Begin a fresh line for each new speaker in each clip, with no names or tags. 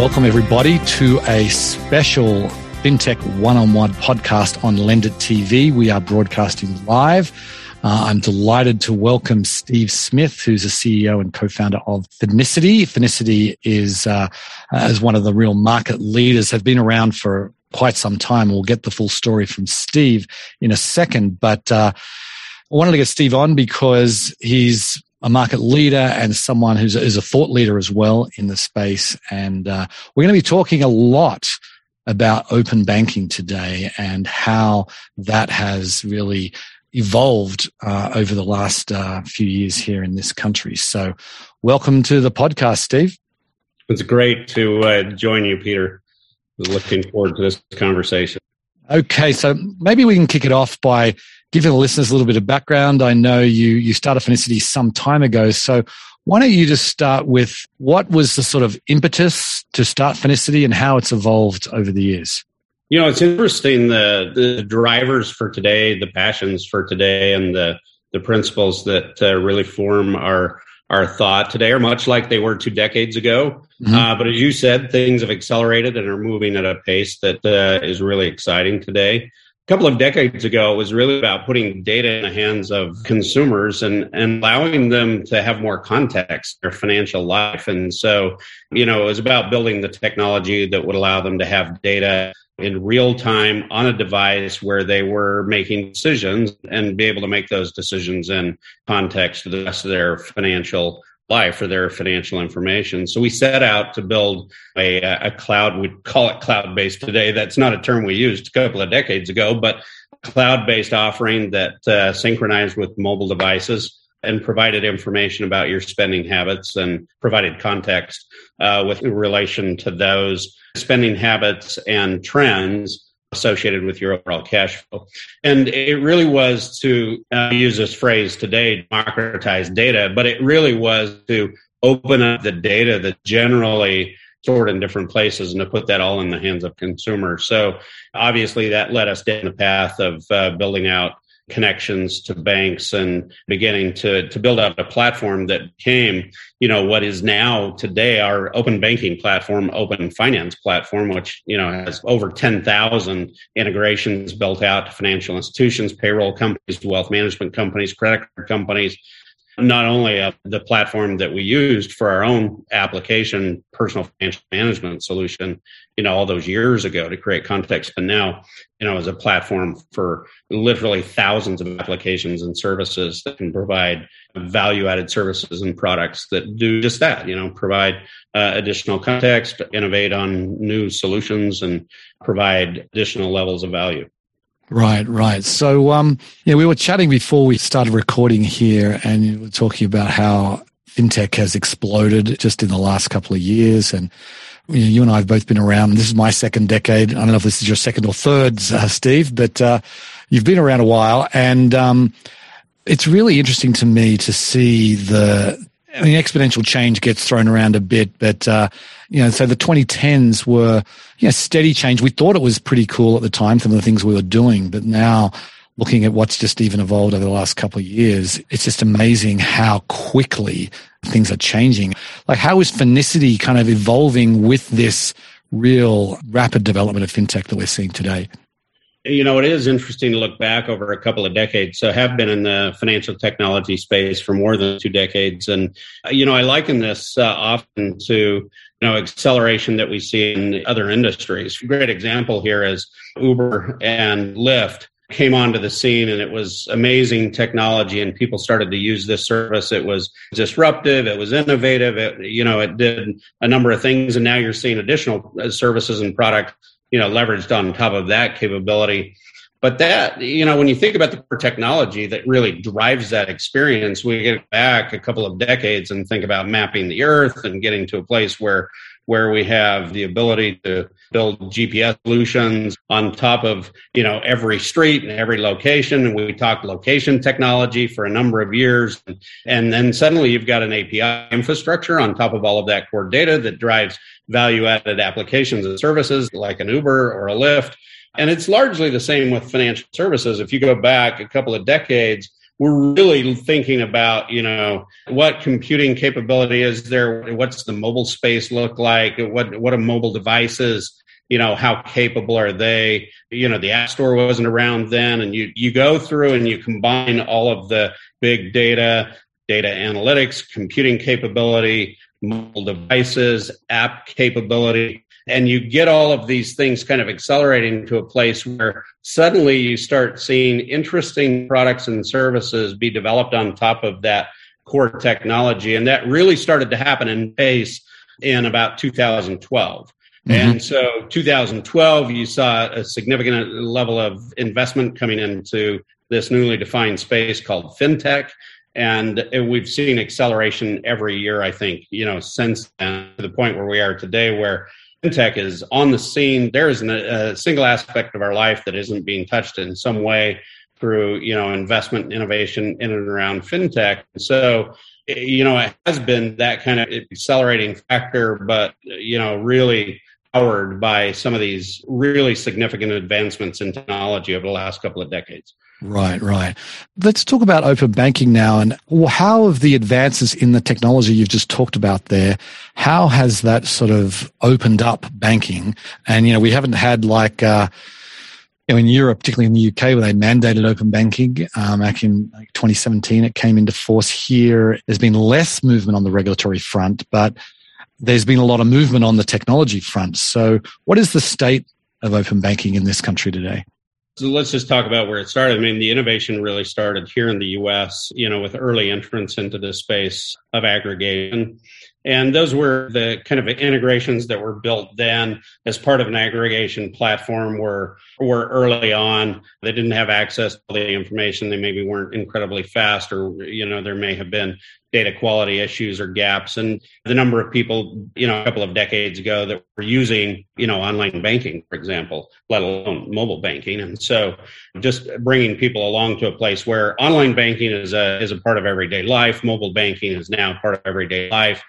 Welcome, everybody, to a special FinTech one on one podcast on Lendit TV. We are broadcasting live. Uh, I'm delighted to welcome Steve Smith, who's a CEO and co-founder of Finicity. Finicity is, uh, as one of the real market leaders, have been around for quite some time. We'll get the full story from Steve in a second, but uh, I wanted to get Steve on because he's a market leader and someone who's is a thought leader as well in the space. And uh, we're going to be talking a lot about open banking today and how that has really evolved uh, over the last uh, few years here in this country. So, welcome to the podcast, Steve.
It's great to uh, join you, Peter. Looking forward to this conversation.
Okay, so maybe we can kick it off by giving the listeners a little bit of background. I know you you started Finicity some time ago, so why don't you just start with what was the sort of impetus to start Finicity and how it's evolved over the years?
You know, it's interesting the the drivers for today, the passions for today, and the the principles that uh, really form our our thought today are much like they were two decades ago. Mm-hmm. Uh, but as you said, things have accelerated and are moving at a pace that uh, is really exciting today couple of decades ago, it was really about putting data in the hands of consumers and, and allowing them to have more context their financial life. And so, you know, it was about building the technology that would allow them to have data in real time on a device where they were making decisions and be able to make those decisions in context to the rest of their financial life for their financial information. So we set out to build a, a cloud, we call it cloud based today. That's not a term we used a couple of decades ago, but cloud based offering that uh, synchronized with mobile devices and provided information about your spending habits and provided context uh, with relation to those spending habits and trends associated with your overall cash flow. And it really was to uh, use this phrase today, democratize data, but it really was to open up the data that generally stored in different places and to put that all in the hands of consumers. So obviously that led us down the path of uh, building out connections to banks and beginning to to build out a platform that became you know what is now today our open banking platform open finance platform which you know has over 10,000 integrations built out to financial institutions payroll companies wealth management companies credit card companies not only uh, the platform that we used for our own application, personal financial management solution, you know, all those years ago to create context, but now, you know, as a platform for literally thousands of applications and services that can provide value added services and products that do just that, you know, provide uh, additional context, innovate on new solutions, and provide additional levels of value.
Right, right. So, um, yeah, we were chatting before we started recording here, and you were talking about how fintech has exploded just in the last couple of years, and you and I have both been around. This is my second decade. I don't know if this is your second or third, uh, Steve, but uh, you've been around a while, and um, it's really interesting to me to see the I mean, exponential change gets thrown around a bit, but uh, you know, so the 2010s were you know steady change. We thought it was pretty cool at the time, some of the things we were doing, but now looking at what's just even evolved over the last couple of years, it's just amazing how quickly things are changing. Like, how is Finicity kind of evolving with this real rapid development of fintech that we're seeing today?
You know, it is interesting to look back over a couple of decades. So, I have been in the financial technology space for more than two decades, and you know, I liken this uh, often to you know acceleration that we see in other industries. A great example here is Uber and Lyft came onto the scene and it was amazing technology and people started to use this service. It was disruptive. It was innovative. It you know it did a number of things. And now you're seeing additional uh, services and product you know, leveraged on top of that capability. But that, you know, when you think about the technology that really drives that experience, we get back a couple of decades and think about mapping the earth and getting to a place where where we have the ability to build GPS solutions on top of, you know, every street and every location. And we talked location technology for a number of years. And then suddenly you've got an API infrastructure on top of all of that core data that drives value added applications and services like an Uber or a Lyft. And it's largely the same with financial services. If you go back a couple of decades, we're really thinking about, you know, what computing capability is there? What's the mobile space look like? What, what are mobile devices? You know, how capable are they? You know, the App Store wasn't around then. And you, you go through and you combine all of the big data, data analytics, computing capability, mobile devices, app capability, and you get all of these things kind of accelerating to a place where suddenly you start seeing interesting products and services be developed on top of that core technology. And that really started to happen in pace in about 2012. Mm-hmm. And so 2012, you saw a significant level of investment coming into this newly defined space called fintech. And we've seen acceleration every year, I think, you know, since then to the point where we are today, where fintech is on the scene. There isn't a, a, single aspect of our life that isn't being touched in some way through, you know, investment innovation in and around fintech. So, you know, it has been that kind of accelerating factor, but, you know, really powered by some of these really significant advancements in technology over the last couple of decades.
Right, right. Let's talk about open banking now and how have the advances in the technology you've just talked about there, how has that sort of opened up banking? And, you know, we haven't had like, uh, you know, in Europe, particularly in the UK, where they mandated open banking um, back in like 2017, it came into force here. There's been less movement on the regulatory front, but there's been a lot of movement on the technology front. So, what is the state of open banking in this country today?
So let's just talk about where it started. I mean, the innovation really started here in the US, you know, with early entrance into the space of aggregation. And those were the kind of integrations that were built then as part of an aggregation platform were, were early on. They didn't have access to the information. They maybe weren't incredibly fast or, you know, there may have been data quality issues or gaps. And the number of people, you know, a couple of decades ago that were using, you know, online banking, for example, let alone mobile banking. And so just bringing people along to a place where online banking is a, is a part of everyday life. Mobile banking is now part of everyday life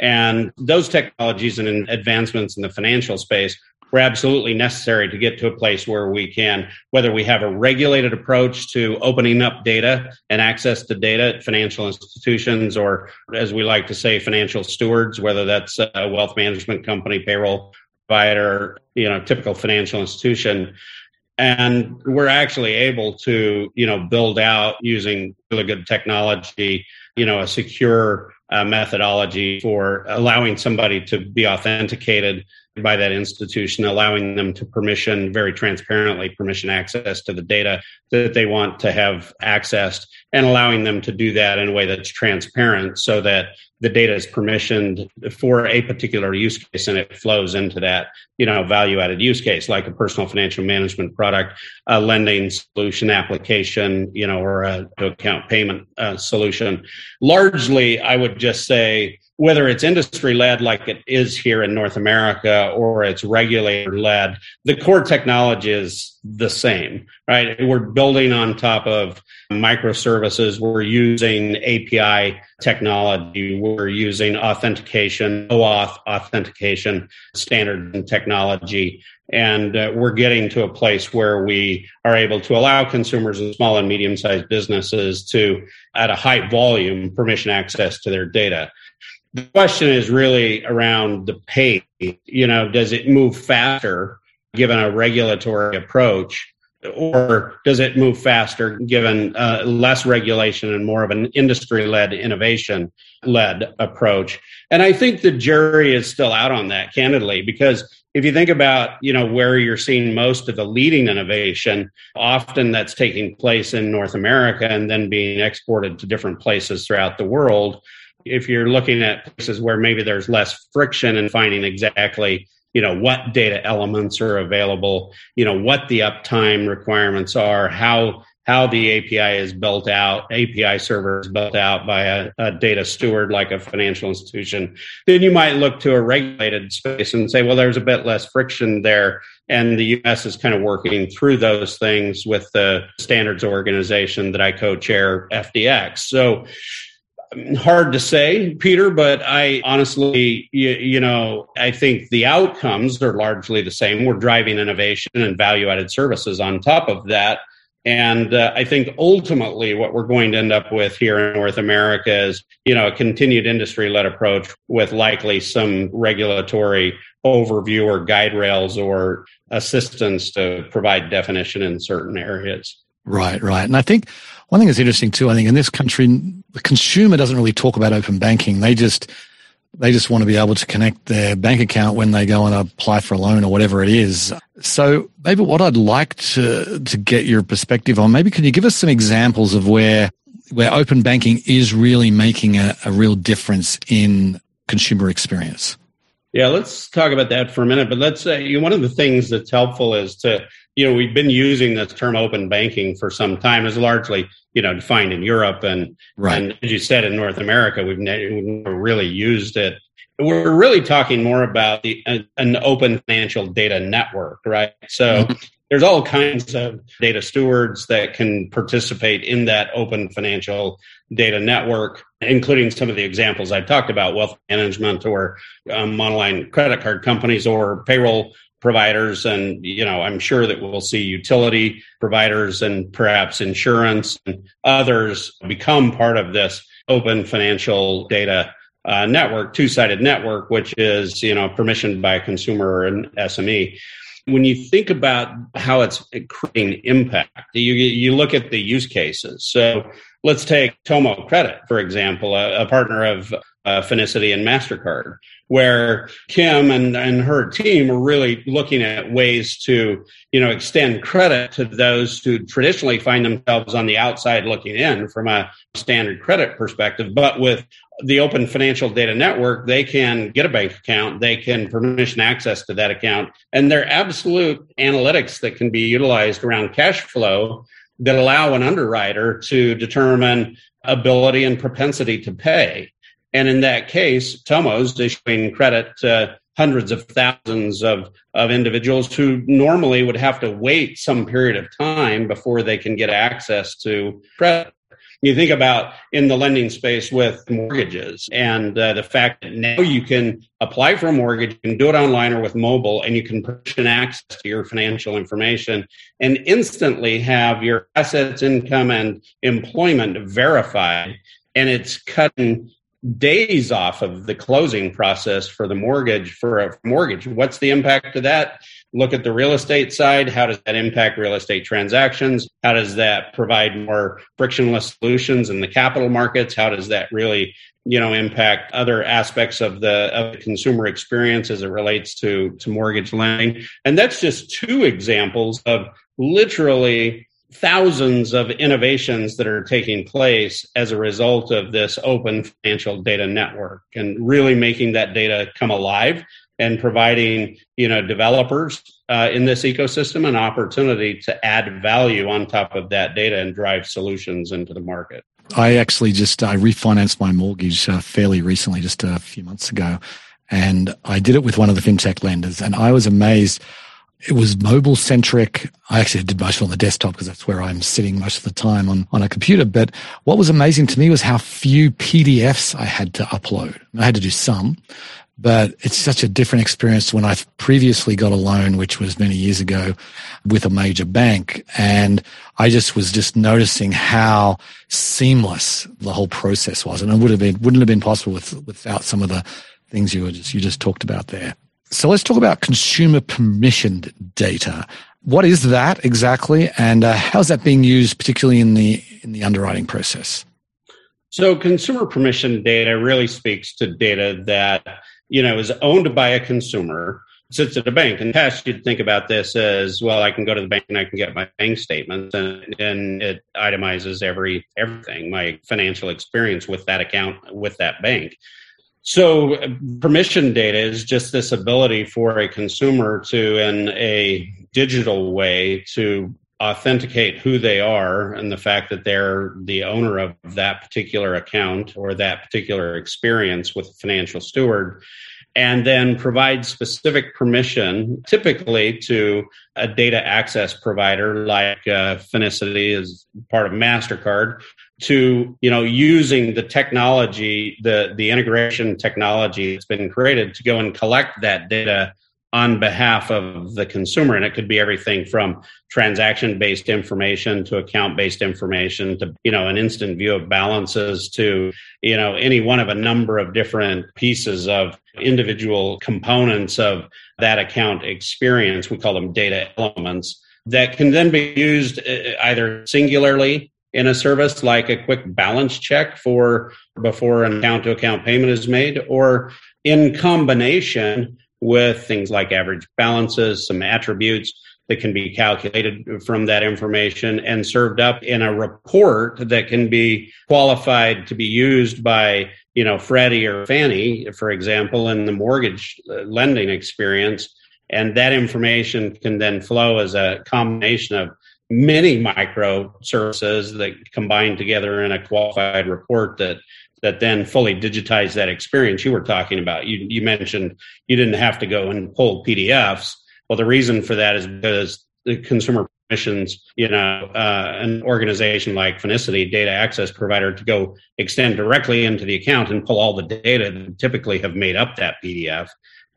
and those technologies and advancements in the financial space were absolutely necessary to get to a place where we can, whether we have a regulated approach to opening up data and access to data at financial institutions, or as we like to say, financial stewards, whether that's a wealth management company, payroll provider, you know, typical financial institution. And we're actually able to, you know, build out using really good technology, you know, a secure uh, methodology for allowing somebody to be authenticated by that institution, allowing them to permission very transparently permission access to the data that they want to have accessed and allowing them to do that in a way that's transparent so that the data is permissioned for a particular use case and it flows into that you know value added use case like a personal financial management product a lending solution application you know or a account payment uh, solution. Largely i would just say whether it's industry led like it is here in North America or it's regulator led, the core technology is the same, right? We're building on top of microservices. We're using API technology. We're using authentication, OAuth authentication standard and technology. And uh, we're getting to a place where we are able to allow consumers and small and medium sized businesses to, at a high volume, permission access to their data the question is really around the pace. You know, does it move faster given a regulatory approach? Or does it move faster given uh, less regulation and more of an industry led, innovation led approach? And I think the jury is still out on that, candidly, because if you think about you know where you're seeing most of the leading innovation often that's taking place in north america and then being exported to different places throughout the world if you're looking at places where maybe there's less friction in finding exactly you know what data elements are available you know what the uptime requirements are how how the api is built out api server is built out by a, a, data steward like a financial institution then you might look to a regulated space and say well there's a bit less friction there. And the us is kind of working through those things with the standards organization that i co-chair fdx so hard to say, Peter, but I honestly, you, you, know, I think the outcomes are largely the same. We're driving innovation and value added services on top of that. And uh, I think ultimately what we're going to end up with here in North America is, you know, a continued industry led approach with likely some regulatory overview or guide rails or assistance to provide definition in certain areas.
Right, right. And I think one thing that's interesting too, I think in this country, the consumer doesn't really talk about open banking. They just, they just want to be able to connect their bank account when they go and apply for a loan or whatever it is. So maybe what I'd like to, to get your perspective on, maybe can you give us some examples of where, where open banking is really making a, a real difference in consumer experience?
Yeah, let's talk about that for a minute. But let's say one of the things that's helpful is to, you know, we've been using this term open banking for some time. It's largely, you know, defined in Europe and, right. and as you said, in North America, we've never really used it. We're really talking more about the an open financial data network, right? So mm-hmm. there's all kinds of data stewards that can participate in that open financial data network, including some of the examples I've talked about, wealth management or um, monoline credit card companies or payroll providers. And, you know, I'm sure that we'll see utility providers and perhaps insurance and others become part of this open financial data uh, network, two-sided network, which is, you know, permissioned by a consumer and SME when you think about how it's creating impact, you you look at the use cases. So let's take Tomo Credit, for example, a, a partner of uh, Finicity and Mastercard, where Kim and, and her team are really looking at ways to you know extend credit to those who traditionally find themselves on the outside looking in from a standard credit perspective, but with the open financial data network, they can get a bank account, they can permission access to that account, and there are absolute analytics that can be utilized around cash flow that allow an underwriter to determine ability and propensity to pay. And in that case, Tomo's issuing credit to hundreds of thousands of, of individuals who normally would have to wait some period of time before they can get access to credit. You think about in the lending space with mortgages and uh, the fact that now you can apply for a mortgage, and do it online or with mobile, and you can permission access to your financial information and instantly have your assets, income, and employment verified. And it's cutting days off of the closing process for the mortgage for a mortgage. What's the impact of that? Look at the real estate side. How does that impact real estate transactions? How does that provide more frictionless solutions in the capital markets? How does that really you know impact other aspects of the of the consumer experience as it relates to to mortgage lending and that's just two examples of literally thousands of innovations that are taking place as a result of this open financial data network and really making that data come alive and providing you know developers uh, in this ecosystem an opportunity to add value on top of that data and drive solutions into the market.
I actually just I refinanced my mortgage uh, fairly recently, just a few months ago, and I did it with one of the fintech lenders, and I was amazed. It was mobile centric. I actually did most of it on the desktop because that's where I'm sitting most of the time on, on a computer. But what was amazing to me was how few PDFs I had to upload. I had to do some, but it's such a different experience when I've previously got a loan, which was many years ago with a major bank. And I just was just noticing how seamless the whole process was. And it would have been, wouldn't have been possible with, without some of the things you were just, you just talked about there. So let's talk about consumer permissioned data. What is that exactly? And uh, how's that being used, particularly in the, in the underwriting process?
So consumer permission data really speaks to data that you know, is owned by a consumer, sits at a bank. In the past, you'd think about this as well. I can go to the bank and I can get my bank statements, and, and it itemizes every everything, my financial experience with that account with that bank. So, permission data is just this ability for a consumer to, in a digital way, to authenticate who they are and the fact that they're the owner of that particular account or that particular experience with a financial steward and then provide specific permission typically to a data access provider like uh, Finicity is part of mastercard to you know using the technology the the integration technology that's been created to go and collect that data on behalf of the consumer. And it could be everything from transaction based information to account based information to, you know, an instant view of balances to, you know, any one of a number of different pieces of individual components of that account experience. We call them data elements that can then be used uh, either singularly in a service like a quick balance check for before an account to account payment is made or in combination with things like average balances, some attributes that can be calculated from that information and served up in a report that can be qualified to be used by, you know, Freddie or Fannie, for example, in the mortgage uh, lending experience. And that information can then flow as a combination of many micro services that combine together in a qualified report that that then fully digitize that experience you were talking about. You, you mentioned you didn't have to go and pull PDFs. Well, the reason for that is because the consumer permissions, you know, uh, an organization like Finicity, data access provider, to go extend directly into the account and pull all the data that typically have made up that PDF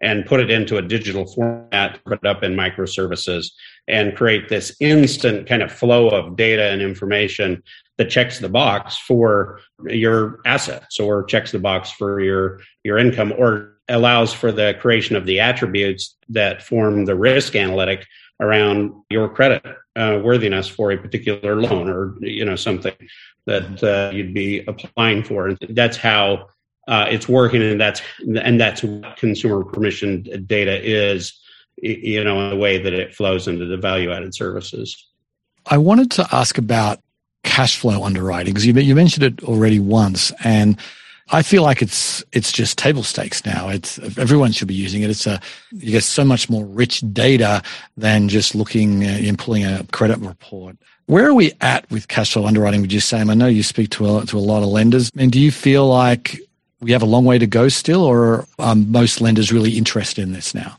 and put it into a digital format, put it up in microservices, and create this instant kind of flow of data and information that checks the box for your assets or checks the box for your your income or allows for the creation of the attributes that form the risk analytic around your credit uh, worthiness for a particular loan or you know something that uh, you'd be applying for. That's how uh, it's working and that's and that's what consumer permission data is you know in the way that it flows into the value added services
i wanted to ask about cash flow underwriting because you, you mentioned it already once and I feel like it's it's just table stakes now. It's everyone should be using it. It's a you get so much more rich data than just looking uh, and pulling a credit report. Where are we at with cash flow underwriting? Would you say? I know you speak to a, to a lot of lenders. And do you feel like we have a long way to go still, or are most lenders really interested in this now?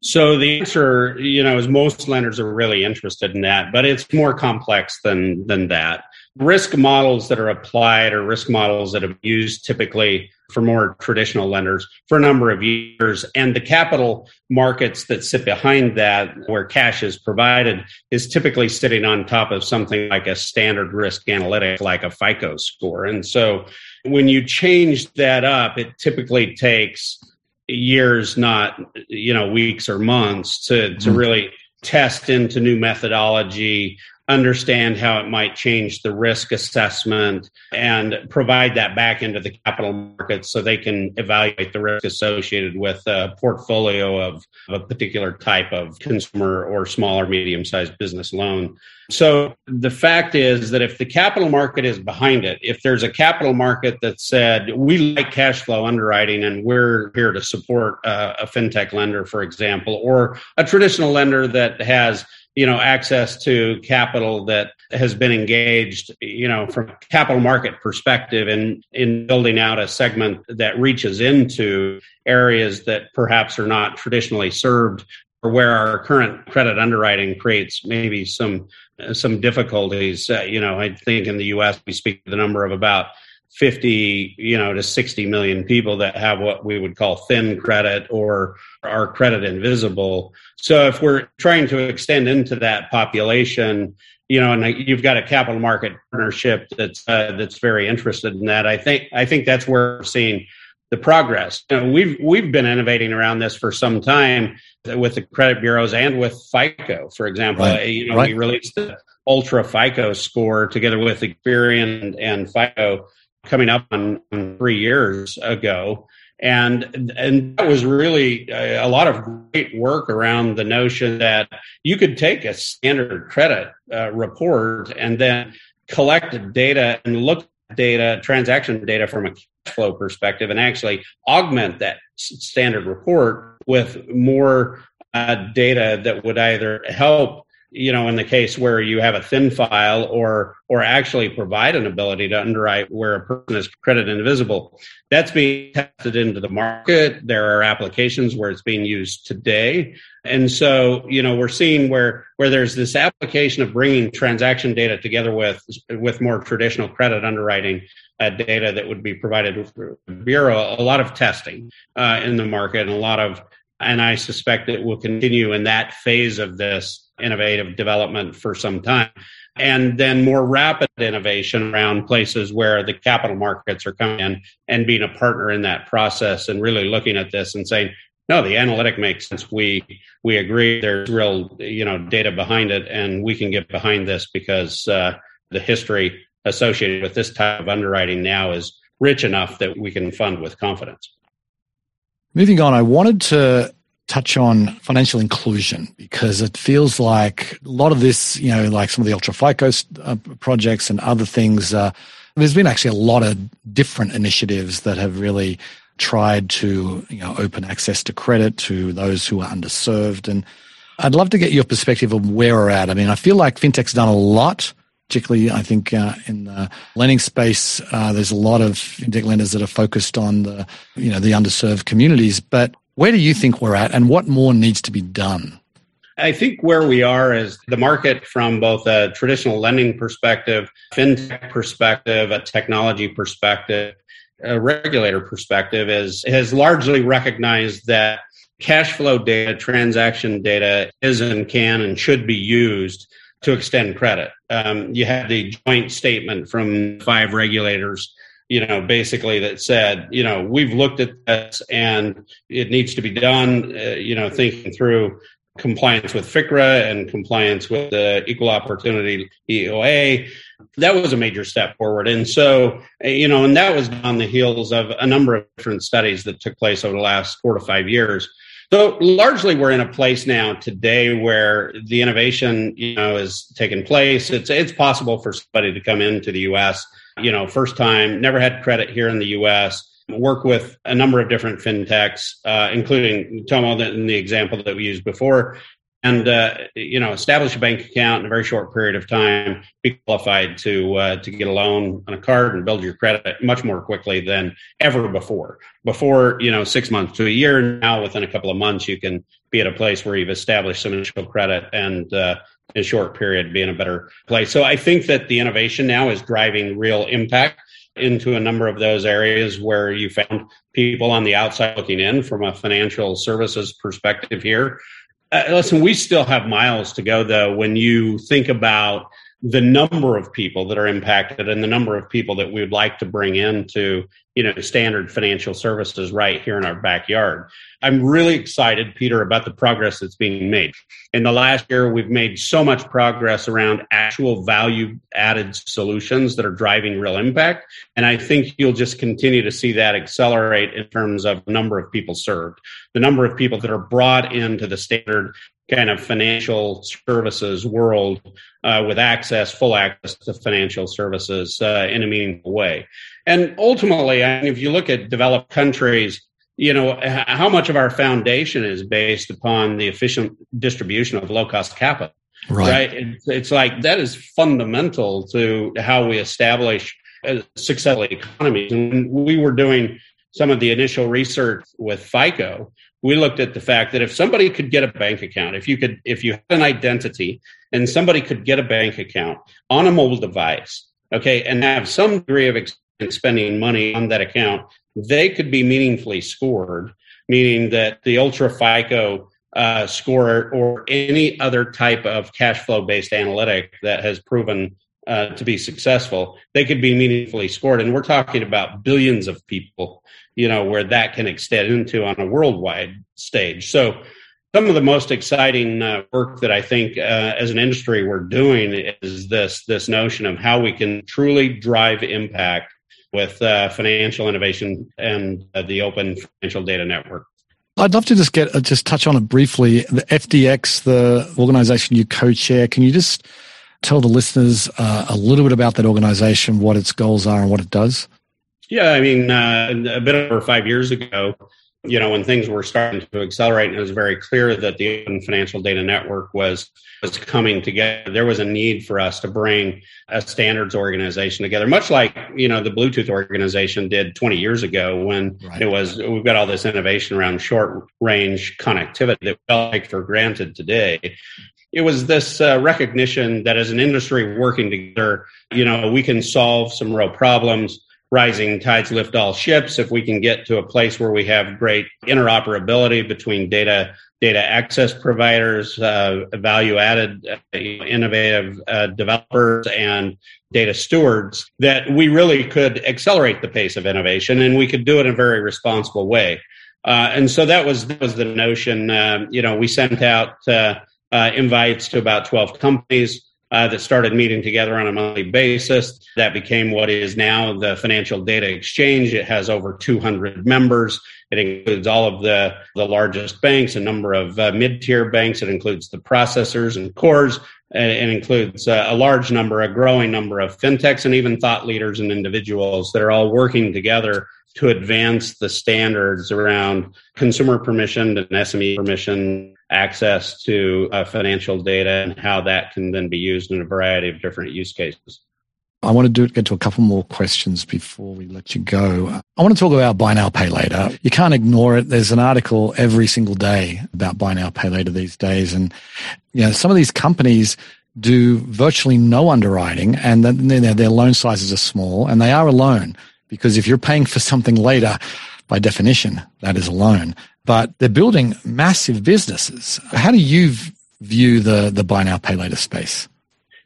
So the answer, you know, is most lenders are really interested in that, but it's more complex than than that. Risk models that are applied or risk models that have used typically for more traditional lenders for a number of years. And the capital markets that sit behind that, where cash is provided, is typically sitting on top of something like a standard risk analytic, like a FICO score. And so when you change that up, it typically takes years, not you know weeks or months, to to mm-hmm. really test into new methodology, understand how it might change the risk assessment and provide that back into the capital markets so they can evaluate the risk associated with a portfolio of, a particular type of consumer or small or medium sized business loan. So the fact is that if the capital market is behind it, if there's a capital market that said, we like cash flow underwriting and we're here to support uh, a fintech lender, for example, or a traditional lender that has you know access to capital that has been engaged you know from a capital market perspective in in building out a segment that reaches into areas that perhaps are not traditionally served or where our current credit underwriting creates maybe some some difficulties. Uh, you know i think in the us we speak the number of about 50 you know to 60 million people that have what we would call thin credit or are credit invisible so if we're trying to extend into that population you know and you've got a capital market partnership that's uh, that's very interested in that i think i think that's where we're seeing the progress you know, we've we've been innovating around this for some time with the credit bureaus and with fico for example right. you know right. we released the ultra fico score together with experian and fico coming up on, on three years ago. And, and that was really a, lot of great work around the notion that you could take a standard credit uh, report and then collect data and look at data, transaction data from a cash flow perspective and actually augment that standard report with more uh, data that would either help you know, in the case where you have a thin file or or actually provide an ability to underwrite where a person is credit invisible. That's being tested into the market. There are applications where it's being used today. And so, you know, we're seeing where where there's this application of bringing transaction data together with with more traditional credit underwriting uh, data that would be provided with bureau. A lot of testing uh, in the market and a lot of And I suspect it will continue in that phase of this innovative development for some time. And then more rapid innovation around places where the capital markets are coming in and being a partner in that process and really looking at this and saying, no, the analytic makes sense. We we agree. There's real you know data behind it, and we can get behind this because uh, the history associated with this type of underwriting now is rich enough that we can fund with confidence.
Moving on, I wanted to touch on financial inclusion because it feels like a lot of this, you know, like some of the ultra FICO uh, projects and other things. Uh, there's been actually a lot of different initiatives that have really tried to, you know, open access to credit to those who are underserved. And I'd love to get your perspective of where we're at. I mean, I feel like fintech's done a lot particularly I think uh, in the lending space, uh, there's a lot of fintech lenders that are focused on the you know the underserved communities. But where do you think we're at, and what more needs to be done?
I think where we are is the market from both a traditional lending perspective, fintech perspective, a technology perspective, a regulator perspective is has largely recognized that cash flow data, transaction data is and can and should be used to extend credit. Um, you had the joint statement from five regulators, you know, basically that said, you know, we've looked at this and it needs to be done, uh, you know, thinking through compliance with FICRA and compliance with the Equal Opportunity EOA. That was a major step forward. And so, uh, you know, and that was on the heels of a number of different studies that took place over the last four to five years so largely we're in a place now today where the innovation, you know, is taking place. It's it's possible for somebody to come into the US, you know, first time, never had credit here in the US, work with a number of different fintechs, uh, including Tomo in the example that we used before, and uh, you know establish a bank account in a very short period of time be qualified to uh, to get a loan on a card and build your credit much more quickly than ever before. Before you know six months to a year now within a couple of months you can be at a place where you've established some initial credit and uh, in a short period be in a better place. So i think that the innovation now is driving real impact into a number of those areas where you found people on the outside looking in from a financial services perspective here uh, listen, we still have miles to go, though, when you think about the number of people that are impacted and the number of people that we would like to bring into you know standard financial services right here in our backyard. I'm really excited peter about the progress that's being made. In the last year we've made so much progress around actual value added solutions that are driving real impact. And i think you'll just continue to see that accelerate in terms of number of people served the number of people that are brought into the standard kind of financial services world uh, with access, full access to financial services uh, in a meaningful way. And ultimately, I mean, if you look at developed countries, you know, how much of our foundation is based upon the efficient distribution of low cost capital. Right. right? It's, it's like that is fundamental to how we establish successful economies. And we were doing some of the initial research with FICO, we looked at the fact that if somebody could get a bank account, if you could, if you had an identity and somebody could get a bank account on a mobile device, okay, and have some degree of spending money on that account, they could be meaningfully scored, meaning that the ultra FICO uh, score or any other type of cash flow based analytic that has proven uh, to be successful, they could be meaningfully scored. And we're talking about billions of people you know, where that can extend into on a worldwide stage. So, some of the most exciting uh, work that I think uh, as an industry we're doing is this this notion of how we can truly drive impact with uh, financial innovation and uh, the open financial data network.
I'd love to just get uh, just touch on it briefly. The FDX, the organization you co-chair, can you just tell the listeners uh, a little bit about that organization, what its goals are, and what it does?
Yeah, I mean, uh, a bit over five years ago, you know, when things were starting to accelerate, and it was very clear that the Open Financial Data Network was was coming together. There was a need for us to bring a standards organization together, much like you know the Bluetooth organization did 20 years ago when right. it was. We've got all this innovation around short range connectivity that we take for granted today. It was this uh, recognition that as an industry working together, you know, we can solve some real problems rising tides lift all ships. If we can get to a place where we have great interoperability between data data access providers, uh, value added, uh, innovative uh, developers, and data stewards, that we really could accelerate the pace of innovation, and we could do it in a very responsible way. Uh, and so that was that was the notion. Uh, you know, we sent out uh, invites to about twelve companies uh, that started meeting together on a monthly basis. That became what is now the Financial Data Exchange. It has over 200 members. It includes all of the, the largest banks, a number of uh, mid tier banks. It includes the processors and cores. It includes uh, a large number, a growing number of fintechs, and even thought leaders and individuals that are all working together to advance the standards around consumer permission and SME permission, access to uh, financial data, and how that can then be used in a variety of different use cases.
I want to do, get to a couple more questions before we let you go. I want to talk about buy now, pay later. You can't ignore it. There's an article every single day about buy now, pay later these days. And, you know, some of these companies do virtually no underwriting and then their loan sizes are small and they are a loan because if you're paying for something later, by definition, that is a loan. But they're building massive businesses. How do you view the, the buy now, pay later space?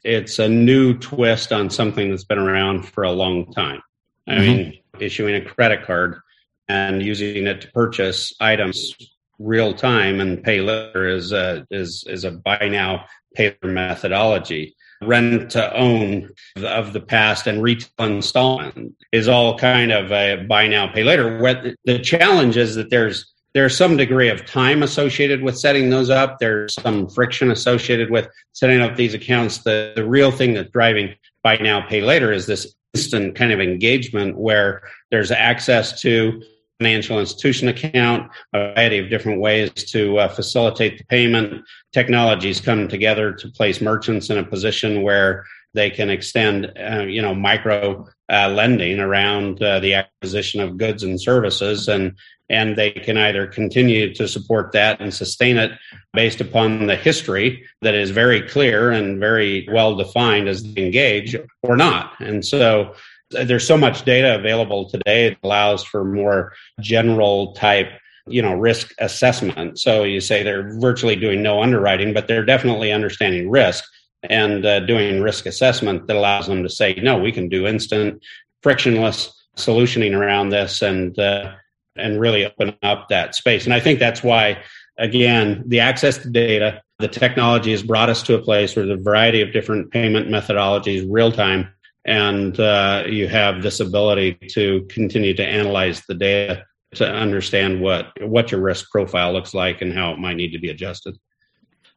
It's a new twist on something that's been around for a long time. I mm-hmm. mean, issuing a credit card and using it to purchase items real time and pay later is a, is, is a buy now, pay later methodology rent to own of the past and retail installment is all kind of a buy now pay later. What the challenge is that there's there's some degree of time associated with setting those up. There's some friction associated with setting up these accounts. The, the real thing that's driving buy now pay later is this instant kind of engagement where there's access to financial institution account, a variety of different ways to uh, facilitate the payment. Technologies come together to place merchants in a position where they can extend, uh, you know, micro uh, lending around uh, the acquisition of goods and services, and and they can either continue to support that and sustain it based upon the history that is very clear and very well defined as the engage, or not. And so there's so much data available today it allows for more general type you know risk assessment. So you say they're virtually doing no underwriting but they're definitely understanding risk and uh, doing risk assessment that allows them to say no we can do instant frictionless solutioning around this and uh, and really open up that space. And i think that's why again the access to data the technology has brought us to a place where the variety of different payment methodologies real time and uh, you have this ability to continue to analyze the data to understand what what your risk profile looks like and how it might need to be adjusted.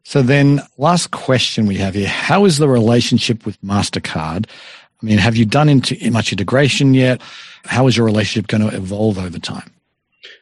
So then, last question we have here: How is the relationship with Mastercard? I mean, have you done into much integration yet? How is your relationship going to evolve over time?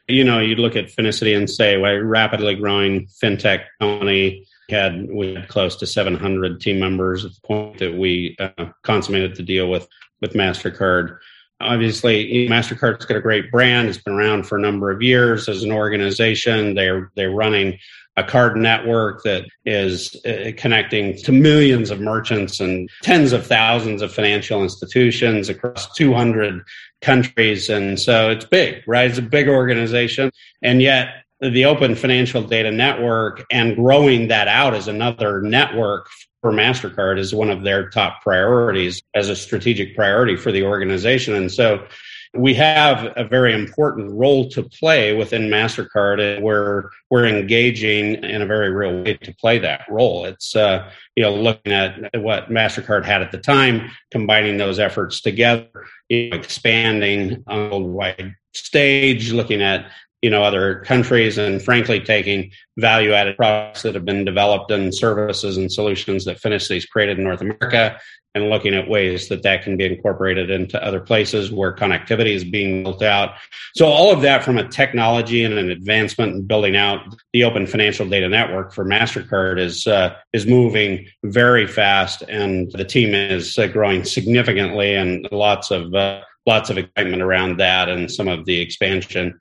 You know, you look at Finicity and say, well, rapidly growing fintech company had we had close to 700 team members at the point that we uh, consummated the deal with with Mastercard. Obviously, Mastercard's got a great brand. It's been around for a number of years as an organization. They're they're running a card network that is uh, connecting to millions of merchants and tens of thousands of financial institutions across 200 countries. And so it's big, right? It's a big organization. And yet the open financial data network and growing that out as another network for MasterCard is one of their top priorities as a strategic priority for the organization. And so we have a very important role to play within MasterCard and we're, we're engaging in a very real way to play that role. It's, uh, you know, looking at what MasterCard had at the time, combining those efforts together, you know, expanding on a worldwide stage, looking at you know other countries and frankly taking value added products that have been developed and services and solutions that Finicity's created in North America and looking at ways that that can be incorporated into other places where connectivity is being built out. So all of that from a technology and an advancement and building out the open financial data network for Mastercard is uh, is moving very fast, and the team is uh, growing significantly, and lots of uh, lots of excitement around that and some of the expansion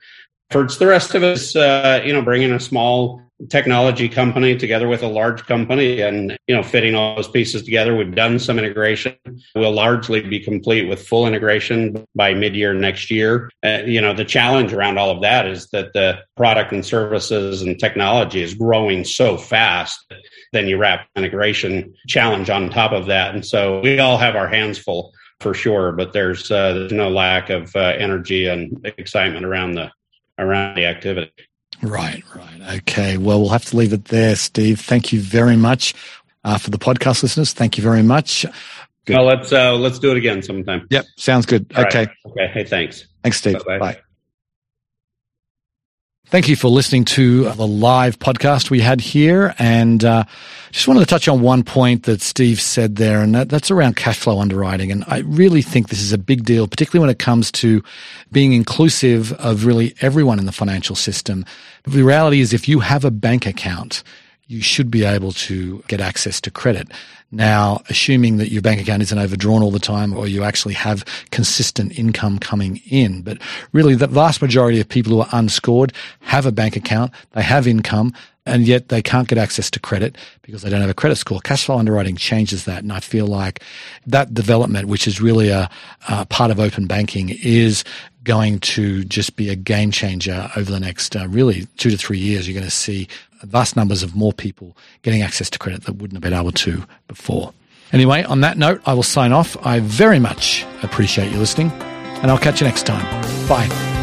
efforts. The rest of us, uh, you know, bringing a small technology company together with a large company and you know fitting all those pieces together. We've done some integration. We'll largely be complete with full integration by mid-year next year. Uh, you know the challenge around all of that is that the product and services and technology is growing so fast then you wrap integration challenge on top of that. And so we all have our hands full for sure but there's uh, there's no lack of uh, energy and excitement around the around the activity
Right, right. Okay. Well, we'll have to leave it there, Steve. Thank you very much uh, for the podcast listeners. Thank you very much.
Good. Well, let's uh, let's do it again sometime.
Yep, sounds good.
All
okay.
Right. Okay. Hey, thanks.
Thanks, Steve. Bye-bye. Bye. Thank you for listening to the live podcast we had here. And uh, just wanted to touch on one point that Steve said there, and that, that's around cash flow underwriting. And I really think this is a big deal, particularly when it comes to being inclusive of really everyone in the financial system. The reality is, if you have a bank account, you should be able to get access to credit. Now, assuming that your bank account isn't overdrawn all the time or you actually have consistent income coming in. But really, the vast majority of people who are unscored have a bank account, they have income, and yet they can't get access to credit because they don't have a credit score. Cash flow underwriting changes that. And I feel like that development, which is really a, a part of open banking, is going to just be a game changer over the next uh, really two to three years. You're going to see vast numbers of more people getting access to credit that wouldn't have been able to before. Anyway, on that note, I will sign off. I very much appreciate you listening, and I'll catch you next time. Bye.